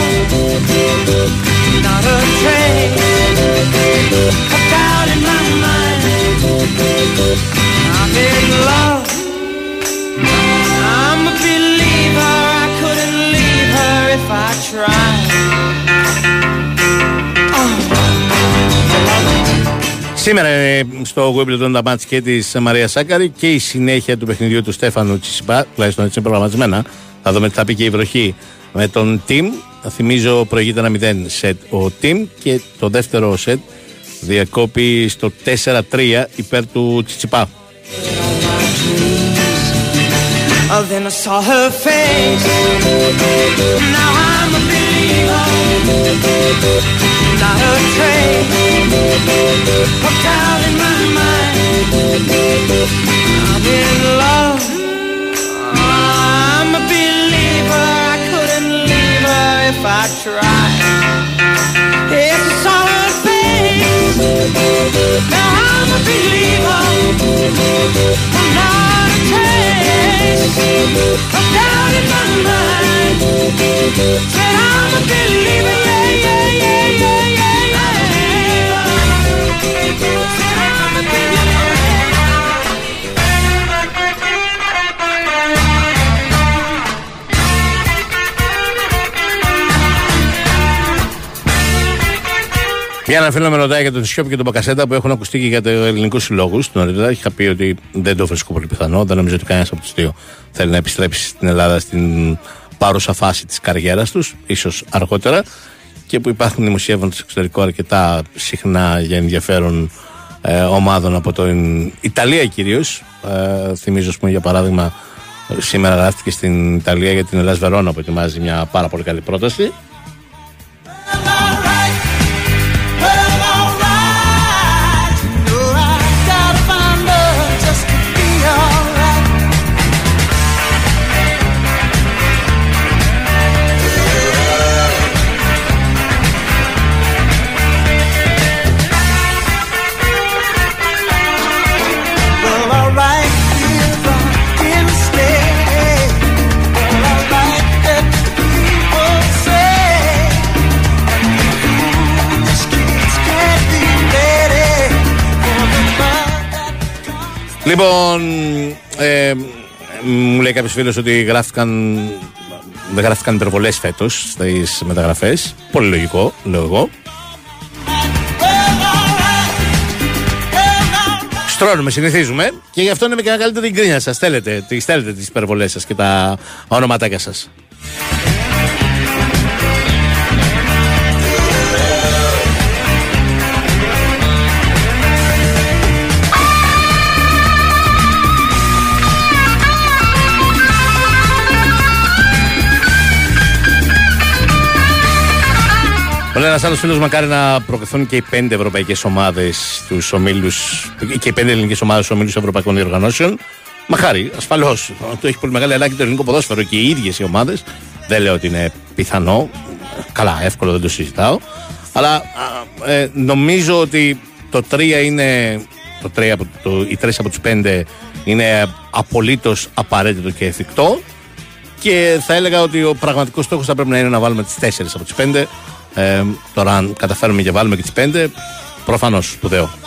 not a trace of doubt in my mind. Σήμερα είναι στο Wimbledon τα μάτς και της Μαρία Σάκαρη και η συνέχεια του παιχνιδιού του Στέφανου Τσισιπά, τουλάχιστον έτσι είναι προγραμματισμένα. Θα δούμε τι θα πει και η βροχή με τον Team. Θυμίζω προηγείται ένα 0 σετ ο Team και το δεύτερο σετ διακόπη στο 4-3 υπέρ του Τσιτσιπά. Oh, then I saw her face. Now I'm a believer. Not a trace of doubt in my mind. I'm in love. I'm a believer. I couldn't leave her if I tried. Not a trace of doubt in my mind. Said I'm a believer, yeah, yeah, Για ένα φίλο με ρωτάει για τον Τσιόπ και τον Μπακασέτα που έχουν ακουστεί και για το ελληνικού συλλόγου. Νωρίτερα είχα πει ότι δεν το βρίσκω πολύ πιθανό. Δεν νομίζω ότι κανένας από τους δύο θέλει να επιστρέψει στην Ελλάδα στην παρούσα φάση της καριέρας τους, ίσως αργότερα και που υπάρχουν δημοσιεύματα στο εξωτερικό αρκετά συχνά για ενδιαφέρον ε, ομάδων από την Ιταλία κυρίως. Ε, θυμίζω, ας πούμε, για παράδειγμα, σήμερα γράφτηκε στην Ιταλία για την Ελλάς Βερόνα που ετοιμάζει μια πάρα πολύ καλή πρόταση. Κάποιο φίλο ότι γράφτηκαν, δεν γράφτηκαν υπερβολές φέτος στις μεταγραφές. Πολύ λογικό, λέω εγώ. Στρώνουμε, συνηθίζουμε και γι' αυτό είναι και ένα καλύτερο την κρίνια σας. Στέλνετε, τις- στέλνετε τις υπερβολές σας και τα ονοματάκια σας. Μου λέει ένας άλλος φίλος, μακάρι να προκριθούν και οι πέντε ευρωπαϊκές ομάδες στους ομίλους και οι πέντε ελληνικές ομάδες στους ομίλους ευρωπαϊκών διοργανώσεων. Μακάρι, ασφαλώς. Το έχει πολύ μεγάλη ανάγκη το ελληνικό ποδόσφαιρο και οι ίδιες οι ομάδες. Δεν λέω ότι είναι πιθανό. Καλά, εύκολο δεν το συζητάω. Αλλά α, ε, νομίζω ότι το 3 είναι. Το 3 από, το, οι τρεις από τους πέντε είναι απολύτως απαραίτητο και εφικτό. Και θα έλεγα ότι ο πραγματικός στόχος θα πρέπει να είναι να βάλουμε τις 4 από τις 5. Ε, τώρα, αν καταφέρουμε και βάλουμε και τις 5, προφανώς σπουδαίο.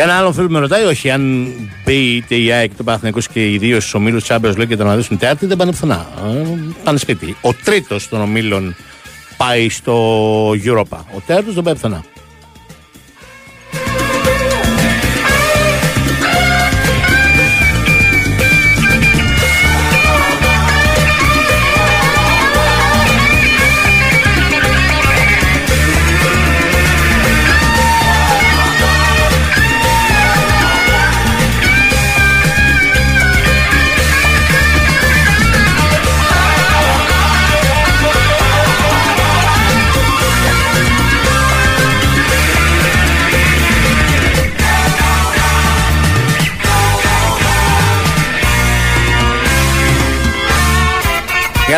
Για ένα άλλο φίλο που με ρωτάει, όχι, αν μπει είτε η ΑΕΚ το Παναθηναϊκός και οι δύο στους ομίλους Champions League και τον αδέσουν Τετάρτη, δεν πάνε πουθενά. Ε, πάνε σπίτι. Ο τρίτος των ομίλων πάει στο Europa. Ο τέταρτο δεν πάει πουθενά.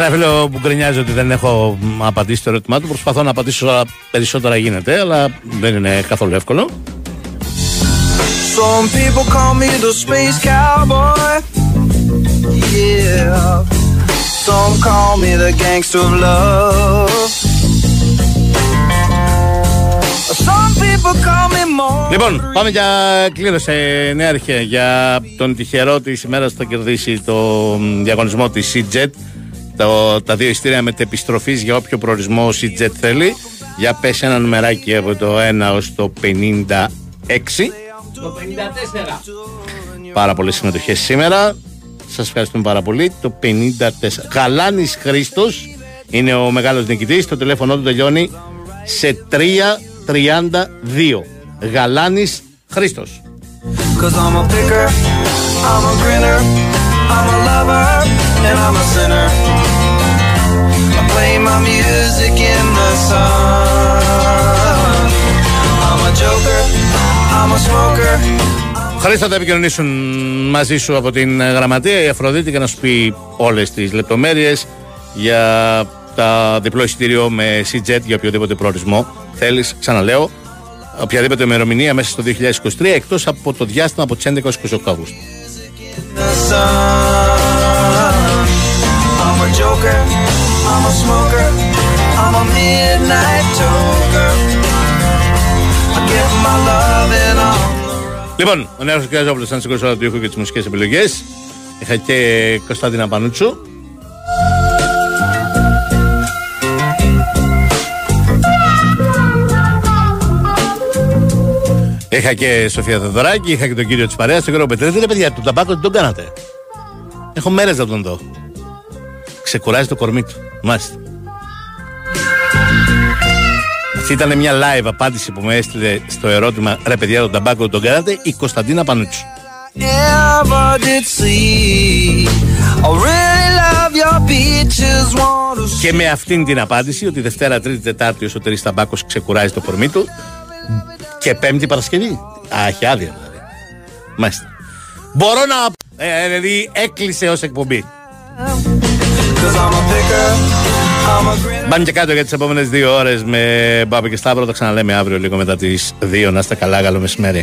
Ένα φίλο που γκρινιάζει ότι δεν έχω μ, απαντήσει το ερώτημά του, προσπαθώ να απαντήσω όσα περισσότερα γίνεται, αλλά δεν είναι καθόλου εύκολο. Some people call me the space cowboy. Yeah. Some call me the gangster of love. Some people call me more. Λοιπόν, πάμε για κλήρωση νέα αρχαία για τον τυχερό της ημέρας που θα κερδίσει το μ, διαγωνισμό της CJET. Το, τα δύο ειστήρια μετεπιστροφή για όποιο προορισμό CJET θέλει. Για πες ένα νομεράκι από το 1 ως το 56. Το 54. Πάρα πολλές συμμετοχές σήμερα. Σας ευχαριστούμε πάρα πολύ. Το 54. Γαλάνης Χρήστος είναι ο μεγάλος νικητής. Το τηλέφωνο του τελειώνει σε 332. Γαλάνης Χρήστος. Cause I'm a picker, I'm a grinner, I'm a lover, and I'm a sinner. I play my music in the sun. I'm a joker, I'm a smoker. Χρήστο θα επικοινωνήσουν μαζί σου από την ε, γραμματεία η Αφροδίτη και να σου πει όλες τις λεπτομέρειες για τα διπλό εισιτήριο με CJET για οποιοδήποτε προορισμό θέλεις, ξαναλέω, οποιαδήποτε ημερομηνία μέσα στο 2023 εκτός από το διάστημα από τις 11 έως 28 Αυγούστου. The sun. joker. I'm a smoker. I'm a midnight toker. I get my loving on. Λοιπόν, ο Νέο Κιαζόπουλο ήταν στην κονσόλα του ήχου και τις μουσικές επιλογές. Είχα και Κωνσταντίνα Πανούτσου. Είχα και Σοφία Θεοδωράκη, είχα και τον κύριο της παρέας, τον κύριο Πετρέτη. Ρε παιδιά, τον ταμπάκο τι τον κάνατε. Έχω μέρες να τον δω. Ξεκουράζει το κορμί του. Μάλιστα. Αυτή ήταν μια live απάντηση που με έστειλε στο ερώτημα Ρε παιδιά, τον ταμπάκο τον κάνατε η Κωνσταντίνα Πανούτσου. Never did see. I really love your beaches. Want to Και με αυτήν την απάντηση ότι Δευτέρα, Τρίτη, Τετάρτη ο Σωτήρης Ταμπάκος ξεκουράζει το κορμί του και Πέμπτη Παρασκευή. Α, έχει άδεια δηλαδή. Μάλιστα. Μπορώ να. Ε, δηλαδή έκλεισε ως εκπομπή. Cause I'm a picker. I'm a Μπάνε και κάτω για τις επόμενες δύο ώρες με Μπάμπη και Σταύρο. Τα ξαναλέμε αύριο λίγο μετά τις δύο. Να είστε καλά, καλό μεσημέρι.